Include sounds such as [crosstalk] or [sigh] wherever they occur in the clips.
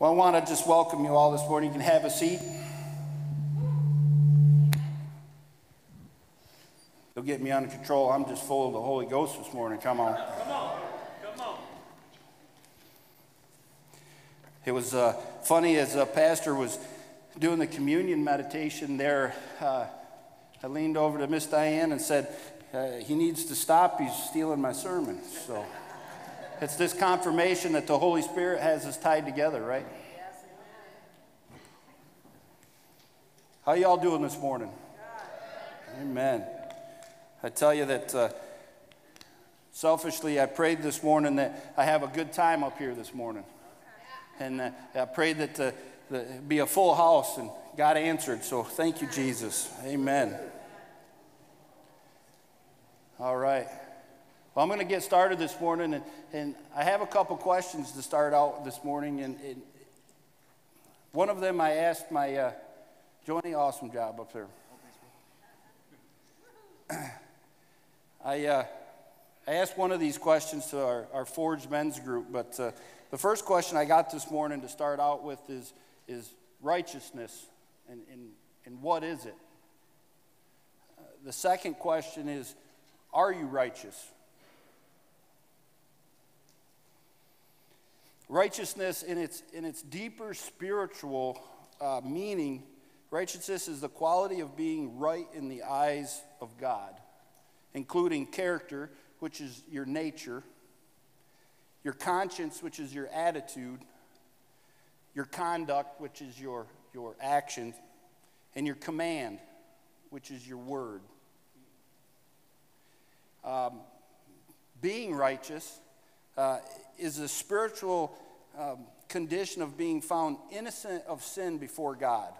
Well, I want to just welcome you all this morning. You can have a seat. They'll get me under control. I'm just full of the Holy Ghost this morning. Come on. Come on. Come on. It was uh, funny as a pastor was doing the communion meditation there. Uh, I leaned over to Miss Diane and said, uh, He needs to stop. He's stealing my sermon. So it's this confirmation that the Holy Spirit has us tied together, right? How y'all doing this morning? Amen. I tell you that uh, selfishly, I prayed this morning that I have a good time up here this morning. And uh, I prayed that uh, the, be a full house, and God answered. So thank you, Jesus. Amen. All right. Well, I'm going to get started this morning, and, and I have a couple questions to start out this morning. And, and one of them I asked my uh, Johnny, awesome job up there. [coughs] I, uh, I asked one of these questions to our, our Forge men's group, but uh, the first question I got this morning to start out with is, is righteousness, and, and, and what is it? Uh, the second question is, are you righteous? Righteousness, in its, in its deeper spiritual uh, meaning, righteousness is the quality of being right in the eyes of God, including character, which is your nature, your conscience, which is your attitude, your conduct, which is your, your action, and your command, which is your word. Um, being righteous uh, is a spiritual um, condition of being found innocent of sin before God.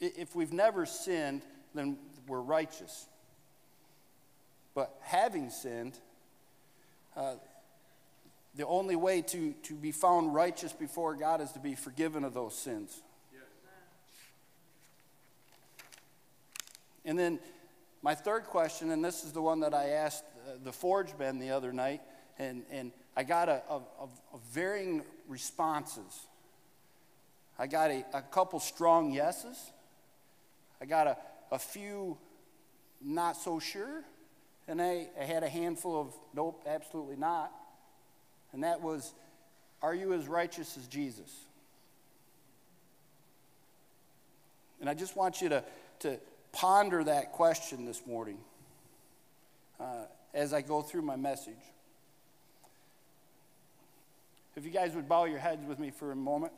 If we've never sinned, then we're righteous. But having sinned, uh, the only way to, to be found righteous before God is to be forgiven of those sins. And then my third question, and this is the one that I asked uh, the Forge men the other night, and, and I got a, a, a varying responses. I got a, a couple strong yeses. I got a, a few not so sure. And I, I had a handful of nope, absolutely not. And that was, are you as righteous as Jesus? And I just want you to, to ponder that question this morning uh, as I go through my message. If you guys would bow your heads with me for a moment.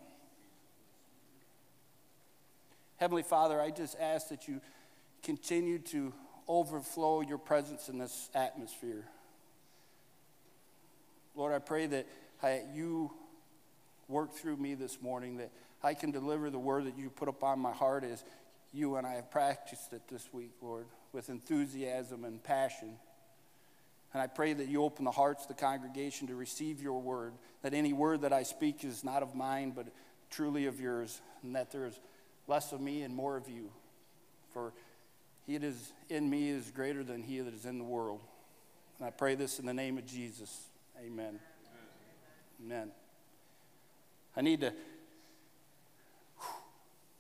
Heavenly Father, I just ask that you continue to overflow your presence in this atmosphere. Lord, I pray that I, you work through me this morning, that I can deliver the word that you put upon my heart as you and I have practiced it this week, Lord, with enthusiasm and passion. And I pray that you open the hearts of the congregation to receive your word, that any word that I speak is not of mine, but truly of yours, and that there is less of me and more of you. For he that is in me is greater than he that is in the world. And I pray this in the name of Jesus. Amen. Amen. Amen. I need to,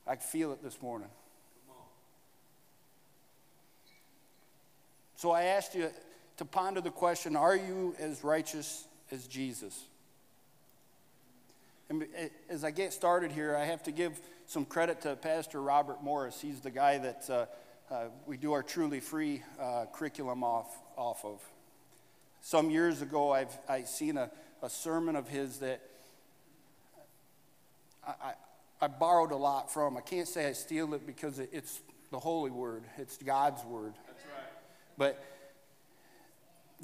I feel it this morning. So I asked you to ponder the question Are you as righteous as Jesus? And as I get started here, I have to give some credit to Pastor Robert Morris. He's the guy that uh, uh, we do our Truly Free uh, curriculum off, off of. Some years ago, I've I seen a, a sermon of his that I, I, I borrowed a lot from. I can't say I steal it because it, it's the Holy Word, it's God's Word. That's right. But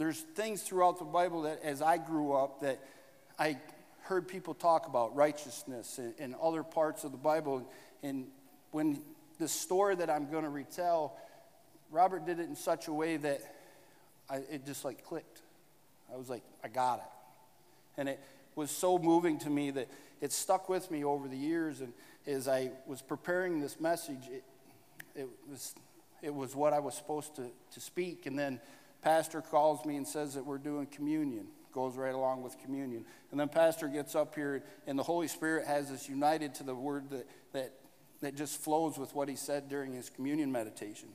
there's things throughout the Bible that, as I grew up, that I heard people talk about righteousness and, and other parts of the Bible. And when the story that I'm going to retell, Robert did it in such a way that I, it just like clicked. I was like, I got it. And it was so moving to me that it stuck with me over the years. And as I was preparing this message, it, it was it was what I was supposed to, to speak. And then pastor calls me and says that we're doing communion. goes right along with communion. And then Pastor gets up here, and the Holy Spirit has us united to the word that, that, that just flows with what he said during his communion meditation.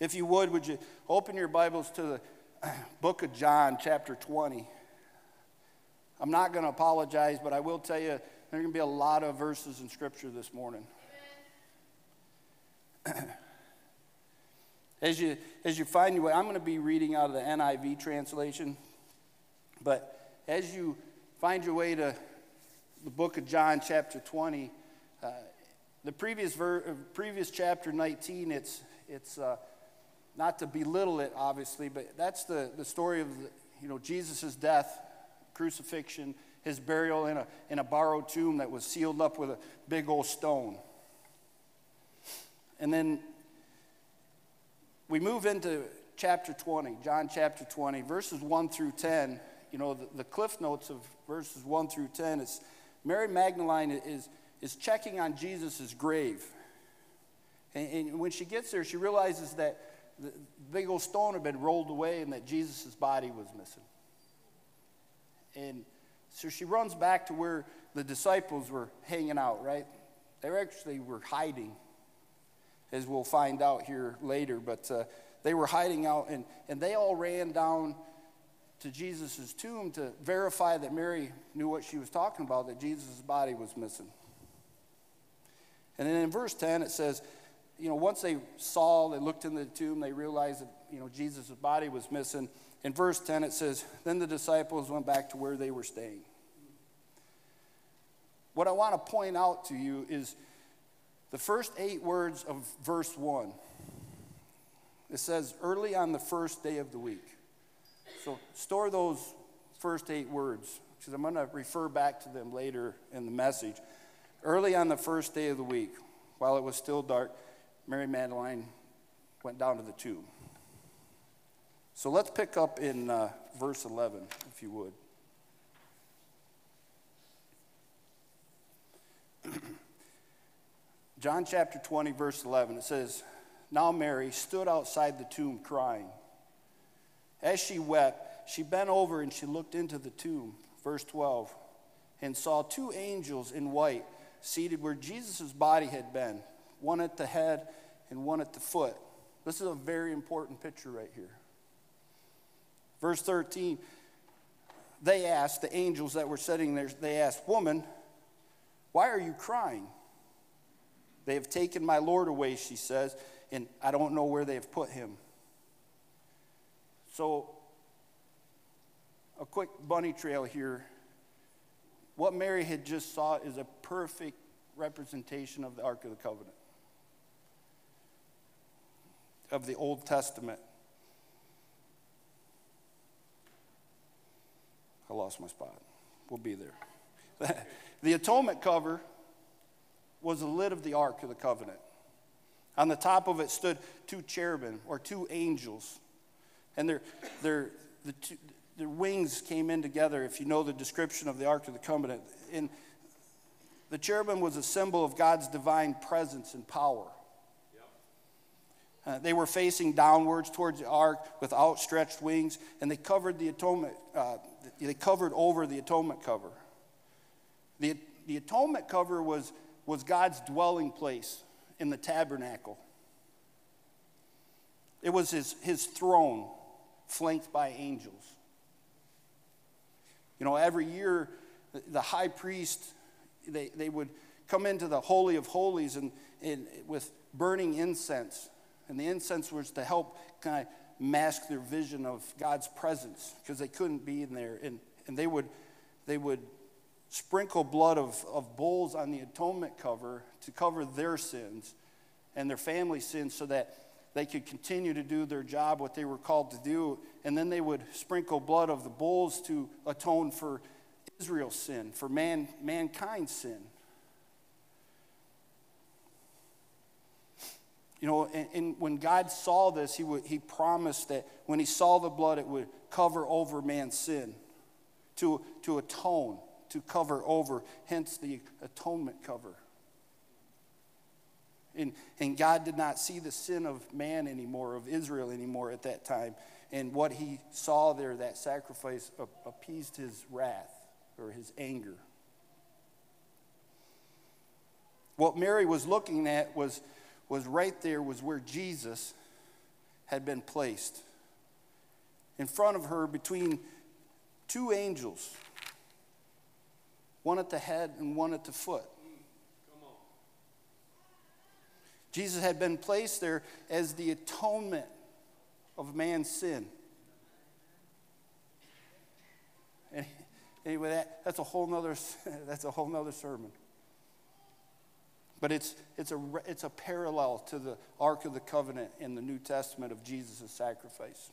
If you would, would you open your Bibles to the [clears throat] book of John, chapter 20? I'm not going to apologize, but I will tell you there are going to be a lot of verses in Scripture this morning. [clears throat] as you, as you find your way, I'm going to be reading out of the NIV translation. But as you find your way to the book of John, chapter 20, uh, the previous, ver- previous chapter 19, it's, it's uh, not to belittle it, obviously, but that's the, the story of you know, Jesus' death, crucifixion, his burial in a, in a borrowed tomb that was sealed up with a big old stone. And then we move into chapter 20, John chapter 20, verses 1 through 10. You know, the, the cliff notes of verses 1 through 10 is Mary Magdalene is, is checking on Jesus' grave. And, and when she gets there, she realizes that the big old stone had been rolled away and that Jesus' body was missing. And so she runs back to where the disciples were hanging out, right? They actually were hiding, as we'll find out here later. But uh, they were hiding out, and, and they all ran down to Jesus' tomb to verify that Mary knew what she was talking about, that Jesus' body was missing. And then in verse 10, it says, you know, once they saw, they looked in the tomb, they realized that, you know, Jesus' body was missing. In verse 10, it says, Then the disciples went back to where they were staying. What I want to point out to you is the first eight words of verse 1. It says, Early on the first day of the week. So store those first eight words, because I'm going to refer back to them later in the message. Early on the first day of the week, while it was still dark, Mary Magdalene went down to the tomb. So let's pick up in uh, verse 11, if you would. [clears throat] John chapter 20, verse 11, it says, Now Mary stood outside the tomb crying. As she wept, she bent over and she looked into the tomb, verse 12, and saw two angels in white seated where Jesus' body had been one at the head and one at the foot. This is a very important picture right here. Verse 13, they asked, the angels that were sitting there, they asked, Woman, why are you crying? They have taken my Lord away, she says, and I don't know where they have put him. So, a quick bunny trail here. What Mary had just saw is a perfect representation of the Ark of the Covenant of the Old Testament. I lost my spot. We'll be there. [laughs] the atonement cover was the lid of the Ark of the Covenant. On the top of it stood two cherubim or two angels. And their, their, the two, their wings came in together, if you know the description of the Ark of the Covenant. And the cherubim was a symbol of God's divine presence and power. Uh, they were facing downwards towards the ark with outstretched wings, and they covered the atonement. Uh, they covered over the atonement cover. The, the atonement cover was, was God's dwelling place in the tabernacle. It was his, his throne, flanked by angels. You know, every year, the, high priest, they, they would come into the Holy of Holies and, and with burning incense and the incense was to help kind of mask their vision of God's presence because they couldn't be in there. And, and they, would, they would sprinkle blood of, of bulls on the atonement cover to cover their sins and their family sins so that they could continue to do their job, what they were called to do. And then they would sprinkle blood of the bulls to atone for Israel's sin, for man, mankind's sin. You know, and, and, when God saw this, he, would, he promised that when he saw the blood, it would cover over man's sin, to, to atone, to cover over, hence the atonement cover. And, and God did not see the sin of man anymore, of Israel anymore at that time. And what he saw there, that sacrifice, appeased his wrath or his anger. What Mary was looking at was, was right there, was where Jesus had been placed. In front of her, between two angels, one at the head and one at the foot. Jesus had been placed there as the atonement of man's sin. anyway, that, that's a whole nother, [laughs] that's a whole nother sermon. But it's, it's, a, it's a parallel to the Ark of the Covenant in the New Testament of Jesus' sacrifice.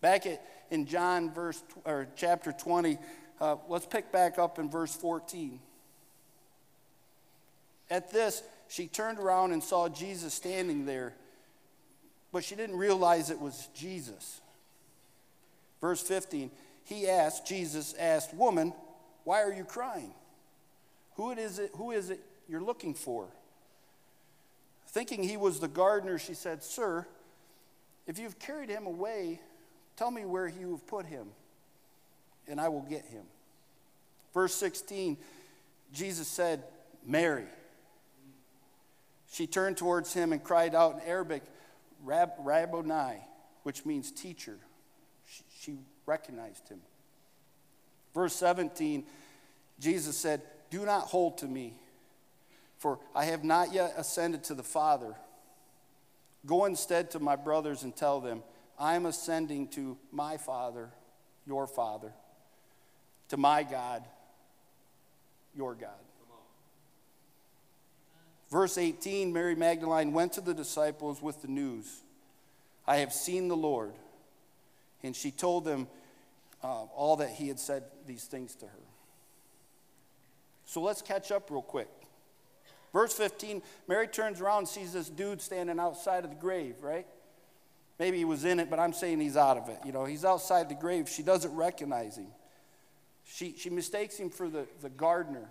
Back at, in John verse, or chapter 20, uh, let's pick back up in verse 14. At this, she turned around and saw Jesus standing there, but she didn't realize it was Jesus. Verse 15, he asked, Jesus asked, Woman, why are you crying? Who, it is, it, who is it you're looking for? Thinking he was the gardener, she said, Sir, if you've carried him away, tell me where you have put him, and I will get him. Verse 16, Jesus said, Mary. She turned towards him and cried out in Arabic, Rab- Rabboni, which means teacher. She, she recognized him. Verse 17, Jesus said, Do not hold to me, for I have not yet ascended to the Father. Go instead to my brothers and tell them, I am ascending to my Father, your Father, to my God, your God. Verse 18 Mary Magdalene went to the disciples with the news I have seen the Lord. And she told them uh, all that he had said these things to her. So let's catch up real quick. Verse 15 Mary turns around and sees this dude standing outside of the grave, right? Maybe he was in it, but I'm saying he's out of it. You know, he's outside the grave. She doesn't recognize him. She, she mistakes him for the, the gardener.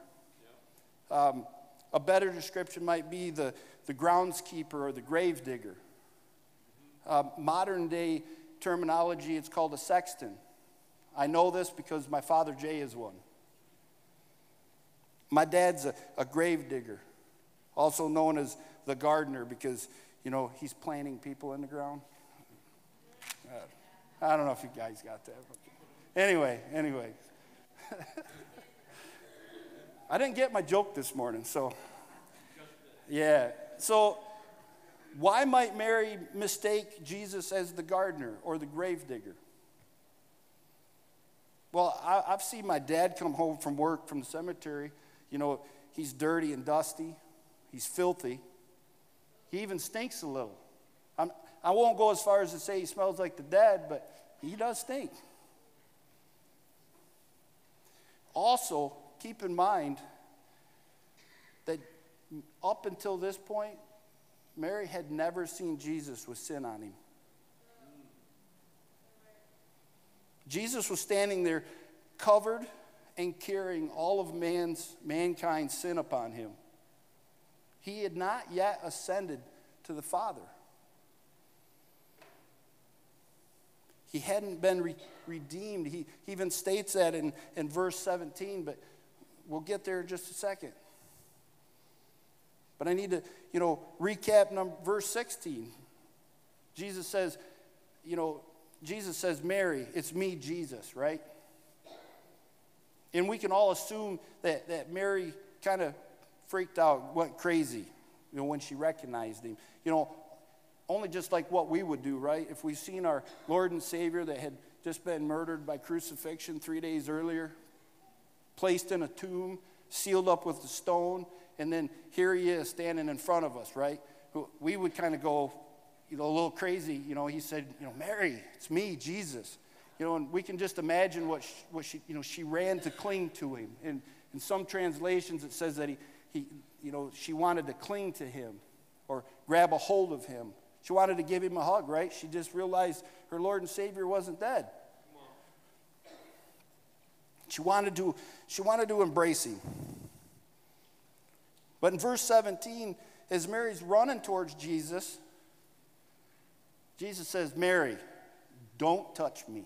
Um, a better description might be the, the groundskeeper or the grave digger. Uh, modern day terminology, it's called a sexton. I know this because my father Jay is one. My dad's a, a grave digger, also known as the gardener because, you know, he's planting people in the ground. Uh, I don't know if you guys got that. Anyway, anyway. [laughs] I didn't get my joke this morning, so. Yeah. So, why might Mary mistake Jesus as the gardener or the gravedigger? Well, I, have seen my dad come home from work from the cemetery. You know, he's dirty and dusty, he's filthy, he even stinks a little. I'm, I won't go as far as to say he smells like the dead, but he does stink. Also, keep in mind that up until this point, Mary had never seen Jesus with sin on him. Jesus was standing there covered and carrying all of man's mankind's sin upon him. He had not yet ascended to the Father. He hadn't been re- redeemed. He, he even states that in, in verse 17, but we'll get there in just a second. But I need to, you know, recap number, verse 16. Jesus says, you know, Jesus says, Mary, it's me, Jesus, right? And we can all assume that, that Mary kind of freaked out, went crazy, you know, when she recognized him. You know, only just like what we would do, right? If we've seen our Lord and Savior that had just been murdered by crucifixion three days earlier, placed in a tomb, sealed up with a stone, and then here he is standing in front of us, right? We would kind of go, you know, a little crazy. You know, he said, you know, Mary, it's me, Jesus. You know, and we can just imagine what she, what she you know, she ran to cling to him. And in some translations, it says that he, he, you know, she wanted to cling to him or grab a hold of him. She wanted to give him a hug, right? She just realized her Lord and Savior wasn't dead. She wanted to, she wanted to embrace him. But in verse 17, as Mary's running towards Jesus, Jesus says, Mary, don't touch me.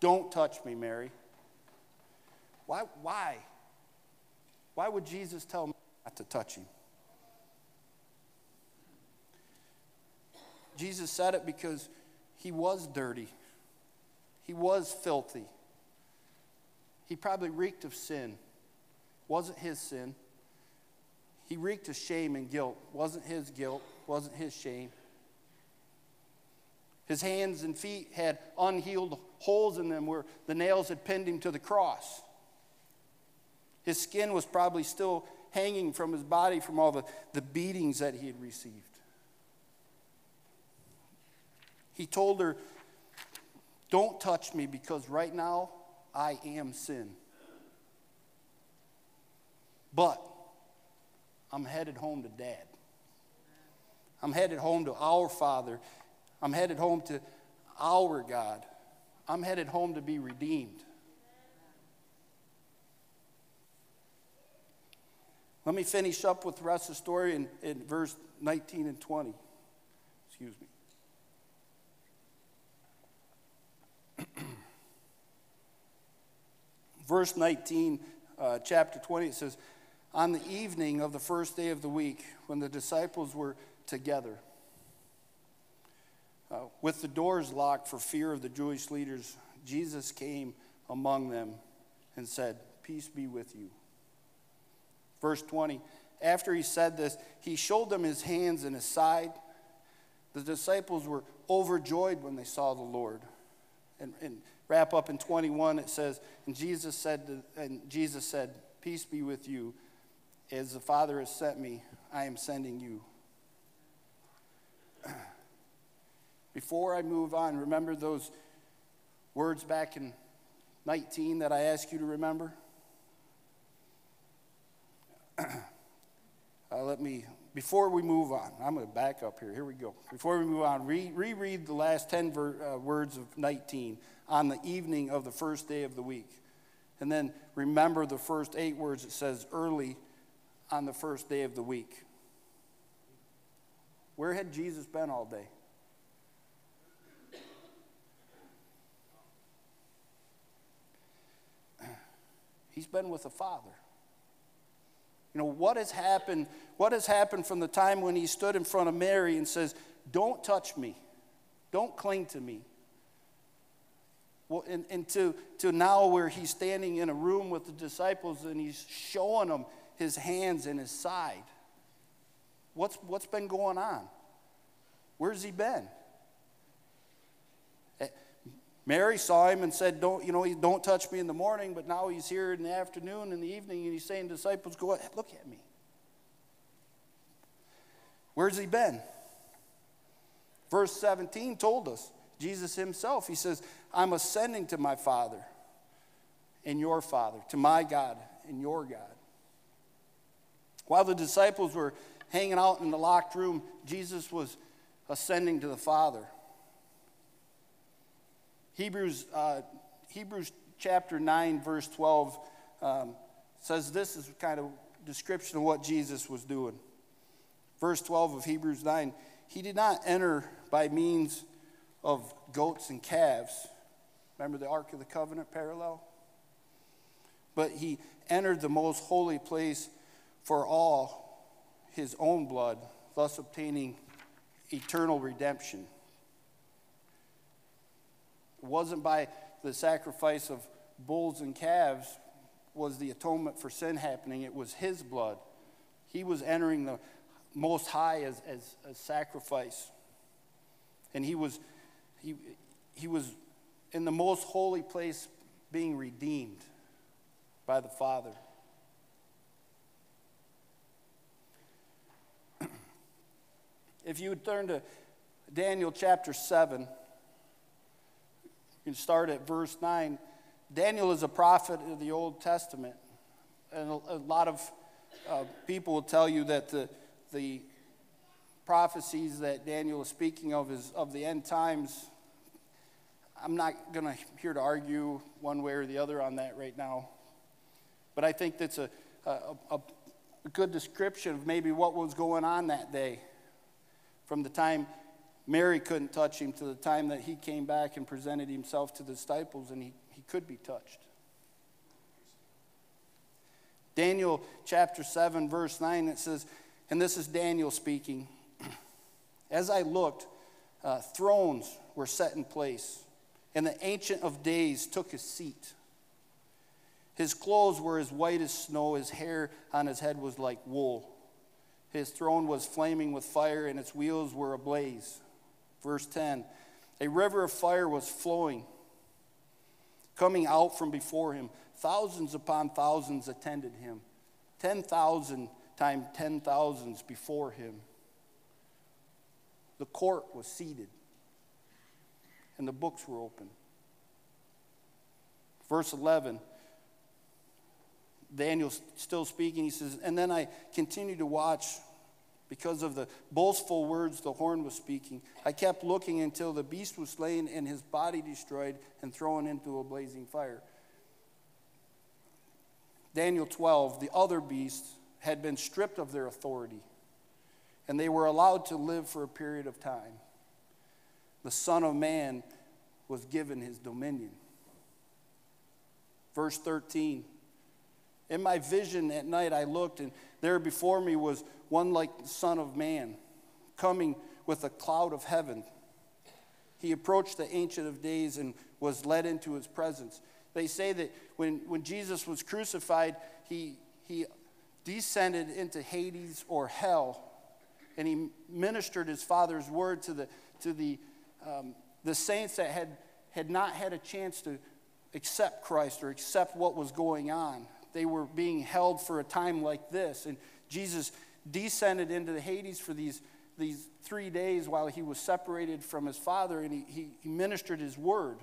Don't touch me, Mary. Why? Why? Why would Jesus tell me not to touch him? Jesus said it because he was dirty. He was filthy. He probably reeked of sin. Wasn't his sin. He reeked of shame and guilt. Wasn't his guilt. Wasn't his shame. His hands and feet had unhealed holes in them where the nails had pinned him to the cross. His skin was probably still hanging from his body from all the, the beatings that he had received. He told her, Don't touch me because right now I am sin. But I'm headed home to dad. I'm headed home to our Father. I'm headed home to our God. I'm headed home to be redeemed. Let me finish up with the rest of the story in, in verse 19 and 20. Excuse me. Verse 19, uh, chapter 20, it says, On the evening of the first day of the week, when the disciples were together, uh, with the doors locked for fear of the Jewish leaders, Jesus came among them and said, Peace be with you. Verse 20 After he said this, he showed them his hands and his side. The disciples were overjoyed when they saw the Lord. And, and wrap up in 21, it says, And Jesus said, to, and Jesus said, Peace be with you. As the Father has sent me, I am sending you. [clears throat] Before I move on, remember those words back in 19 that I asked you to remember? [clears throat] uh, let me, before we move on, I'm going to back up here. Here we go. Before we move on, re- reread the last 10 ver- uh, words of 19 on the evening of the first day of the week. And then remember the first eight words it says early on the first day of the week. Where had Jesus been all day? He's been with the Father. You know, what has happened? What has happened from the time when he stood in front of Mary and says, Don't touch me, don't cling to me. Well, and, and to, to now where he's standing in a room with the disciples and he's showing them his hands and his side. What's, what's been going on? Where's he been? Mary saw him and said, Don't, you know, don't touch me in the morning, but now he's here in the afternoon and the evening, and he's saying, Disciples, go look at me. Where's he been? Verse 17 told us, Jesus himself, he says, I'm ascending to my Father and your Father, to my God and your God. While the disciples were hanging out in the locked room, Jesus was ascending to the Father. Hebrews, uh, Hebrews chapter 9, verse 12 um, says this is kind of description of what Jesus was doing. Verse 12 of Hebrews 9 He did not enter by means of goats and calves. Remember the Ark of the Covenant parallel? But he entered the most holy place for all his own blood, thus obtaining eternal redemption. Wasn't by the sacrifice of bulls and calves was the atonement for sin happening. It was his blood. He was entering the most high as, as a sacrifice. And he was, he, he was in the most holy place being redeemed by the Father. [clears throat] if you would turn to Daniel chapter 7 can start at verse 9. Daniel is a prophet of the Old Testament. And a, a lot of uh, people will tell you that the, the prophecies that Daniel is speaking of is of the end times. I'm not going to here to argue one way or the other on that right now. But I think that's a, a, a, a good description of maybe what was going on that day from the time Mary couldn't touch him to the time that he came back and presented himself to the disciples and he, he could be touched. Daniel chapter 7, verse 9, it says, and this is Daniel speaking [clears throat] As I looked, uh, thrones were set in place, and the Ancient of Days took his seat. His clothes were as white as snow, his hair on his head was like wool. His throne was flaming with fire, and its wheels were ablaze. Verse 10 A river of fire was flowing, coming out from before him. Thousands upon thousands attended him, 10,000 times 10,000s before him. The court was seated, and the books were open. Verse 11 Daniel's still speaking. He says, And then I continued to watch because of the boastful words the horn was speaking. I kept looking until the beast was slain and his body destroyed and thrown into a blazing fire. Daniel 12, the other beasts had been stripped of their authority and they were allowed to live for a period of time. The Son of Man was given his dominion. Verse 13 In my vision at night, I looked, and there before me was one like the Son of Man, coming with a cloud of heaven. He approached the Ancient of Days and was led into his presence. They say that when, when Jesus was crucified, he, he descended into Hades or hell and he ministered his father's word to the, to the, um, the saints that had, had not had a chance to accept Christ or accept what was going on. They were being held for a time like this. And Jesus descended into the Hades for these, these three days while he was separated from his father, and he, he, ministered his word.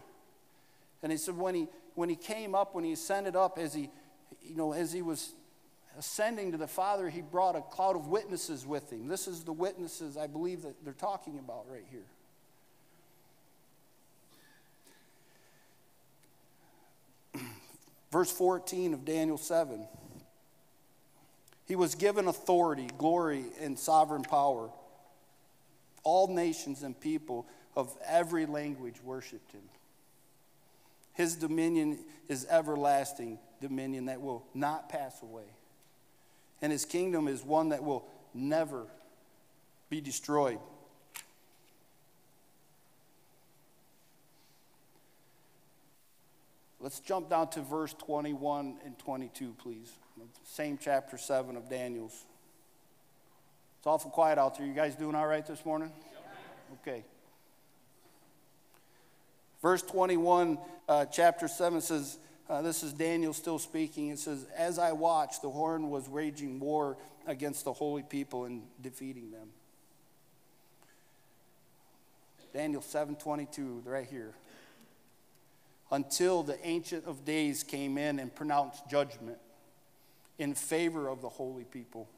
And he said when he, when he came up, when he ascended up, as he, you know, as he was ascending to the Father, he brought a cloud of witnesses with him. This is the witnesses I believe that they're talking about right here. [clears throat] Verse 14 of Daniel 7. He was given authority, glory, and sovereign power. All nations and people of every language worshiped him. His dominion is everlasting dominion that will not pass away and his kingdom is one that will never be destroyed. Let's jump down to verse 21 and 22, please. Same chapter 7 of Daniel's. It's awful quiet out there. You guys doing all right this morning? Okay. Verse 21, uh, chapter 7 says, uh, this is Daniel still speaking. It says, As I watched, the horn was waging war against the holy people and defeating them. Daniel 7:22, right here. Until the ancient of days came in and pronounced judgment in favor of the holy people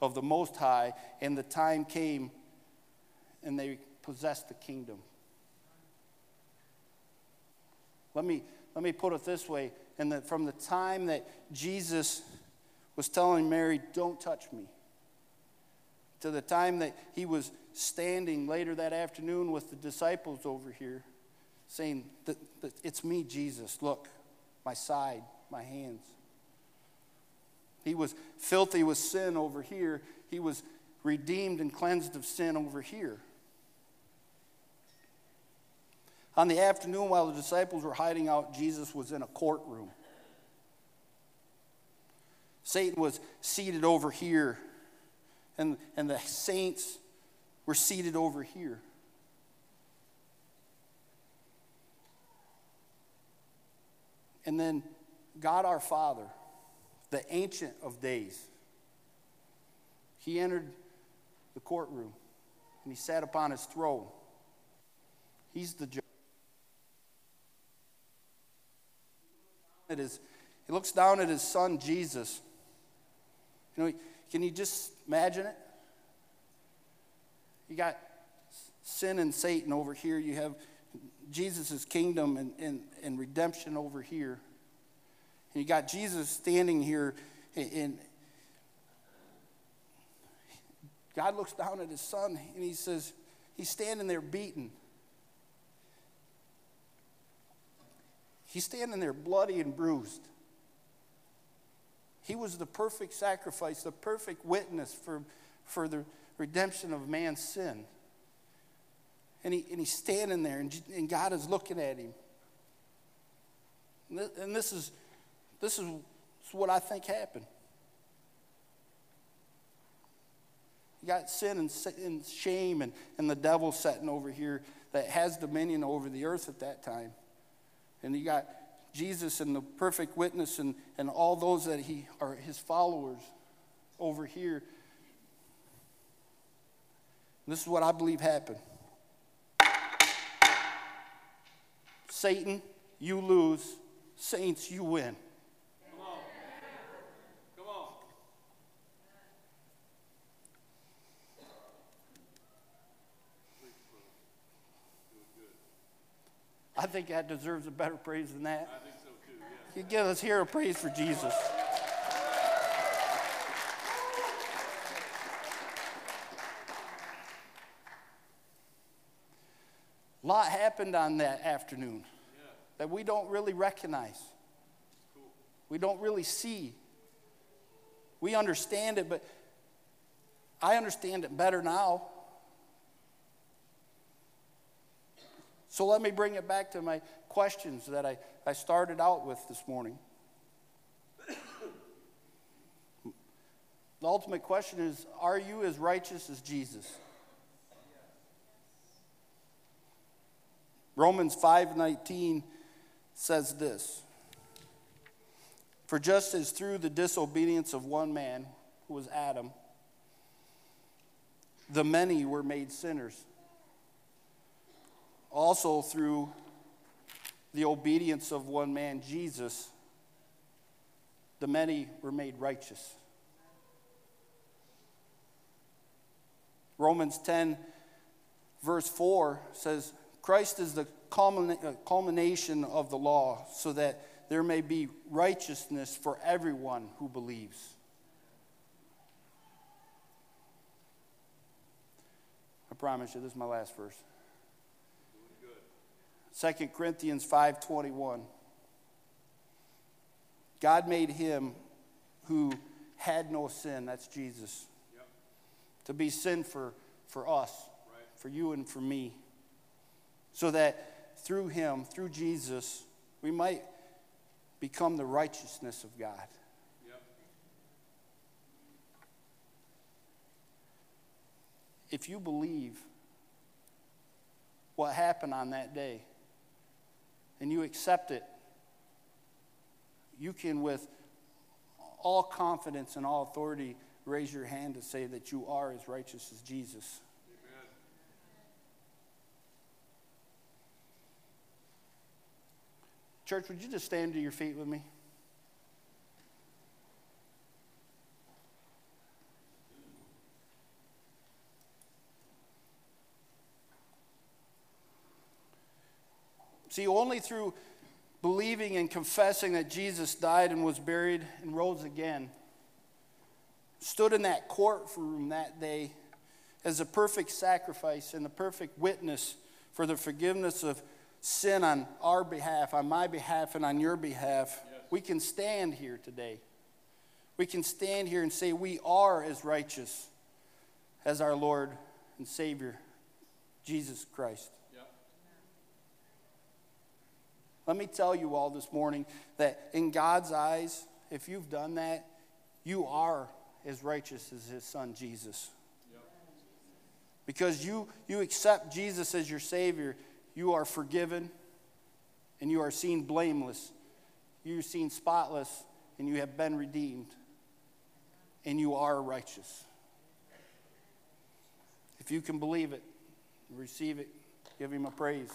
of the most high, and the time came and they possessed the kingdom. Let me let me put it this way. And that from the time that Jesus was telling Mary, Don't touch me, to the time that he was standing later that afternoon with the disciples over here, saying, that, that It's me, Jesus. Look, my side, my hands. He was filthy with sin over here. He was redeemed and cleansed of sin over here. On the afternoon, while the disciples were hiding out, Jesus was in a courtroom. Satan was seated over here, and, and the saints were seated over here. And then God our Father, the Ancient of Days, he entered the courtroom and he sat upon his throne. He's the judge. at his, he looks down at his son Jesus. You know, can you just imagine it? You got sin and Satan over here. You have Jesus' kingdom and, and, and redemption over here. And you got Jesus standing here and God looks down at his son and he says, He's standing there beaten. He's standing there bloody and bruised. He was the perfect sacrifice, the perfect witness for, for the redemption of man's sin. And, he, and he's standing there, and, and God is looking at him. And this is, this is what I think happened. You got sin and, and shame and, and the devil sitting over here that has dominion over the earth at that time. And you got Jesus and the perfect witness and, and all those that he are his followers over here. This is what I believe happened. Satan, you lose. Saints, you win. Come on. Come on. I think that deserves a better praise than that. I think so too, yes. You give us here a praise for Jesus. A lot happened on that afternoon that we don't really recognize. We don't really see. We understand it, but I understand it better now. So let me bring it back to my questions that I, I started out with this morning. [coughs] the ultimate question is Are you as righteous as Jesus? Romans 5:19 says this For just as through the disobedience of one man, who was Adam, the many were made sinners, also through the obedience of one man, Jesus, the many were made righteous. Romans 10, verse 4 says, Christ is the uh, culmination of the law so that there may be righteousness for everyone who believes. I promise you, this is my last verse. 2 Corinthians 5:21 God made him who had no sin, that's Jesus, yep. to be sin for, for us, right. for you and for me, so that through him, through Jesus, we might become the righteousness of God. Yep. If you believe what happened on that day and you accept it, you can, with all confidence and all authority, raise your hand to say that you are as righteous as Jesus. Church, would you just stand to your feet with me? See, only through believing and confessing that Jesus died and was buried and rose again, stood in that courtroom that day as a perfect sacrifice and the perfect witness for the forgiveness of sin on our behalf, on my behalf, and on your behalf, yes. we can stand here today. We can stand here and say we are as righteous as our Lord and Savior, Jesus Christ. Yep. Let me tell you all this morning that in God's eyes, if you've done that, you are as righteous as His Son Jesus. Yep. Because you, you accept Jesus as your Savior you are forgiven and you are seen blameless. You are seen spotless and you have been redeemed and you are righteous. If you can believe it, receive it, give him a praise.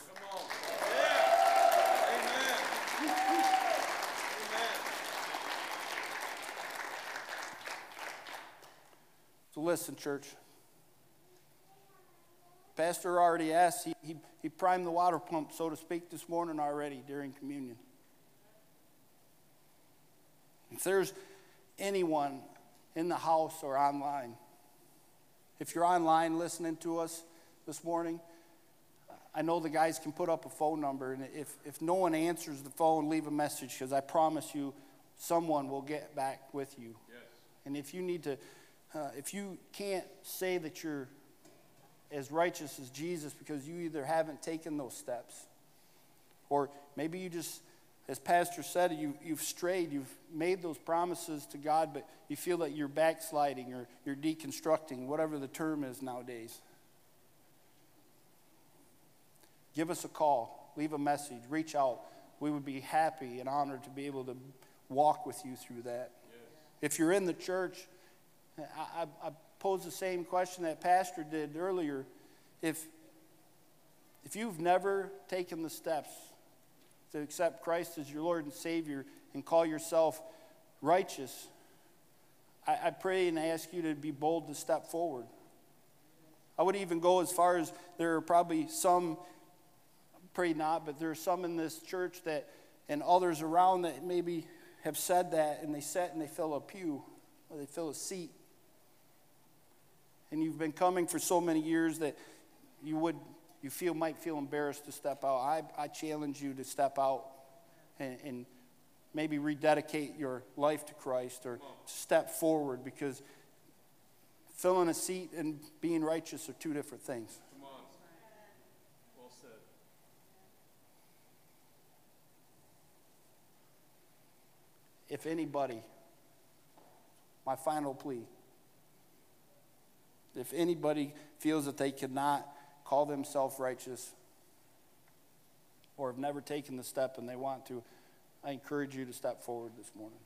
So listen, church. Pastor already asked, he, he, he primed the water pump, so to speak, this morning already during communion. If there's anyone in the house or online If you're online listening to us this morning, I know the guys can put up a phone number, and if, if no one answers the phone, leave a message because I promise you, someone will get back with you. Yes. And if you need to, uh, if you can't say that you're as righteous as Jesus because you either haven't taken those steps, or maybe you just, as Pastor said, you, you've strayed, you've made those promises to God, but you feel that you're backsliding or you're deconstructing, whatever the term is nowadays. Give us a call, leave a message, reach out. We would be happy and honored to be able to walk with you through that. Yes. If you're in the church, I, I, I pose the same question that Pastor did earlier. If, if you've never taken the steps to accept Christ as your Lord and Savior and call yourself righteous, I, I pray and ask you to be bold to step forward. I would even go as far as there are probably some, pray not, but there are some in this church that, and others around that maybe have said that and they sit and they fill a pew or they fill a seat. And you've been coming for so many years that you would you feel might feel embarrassed to step out. I, I challenge you to step out and, and maybe rededicate your life to Christ or step forward because filling a seat and being righteous are two different things. Well said. If anybody, my final plea, if anybody feels that they cannot call themselves righteous or have never taken the step and they want to, I encourage you to step forward this morning.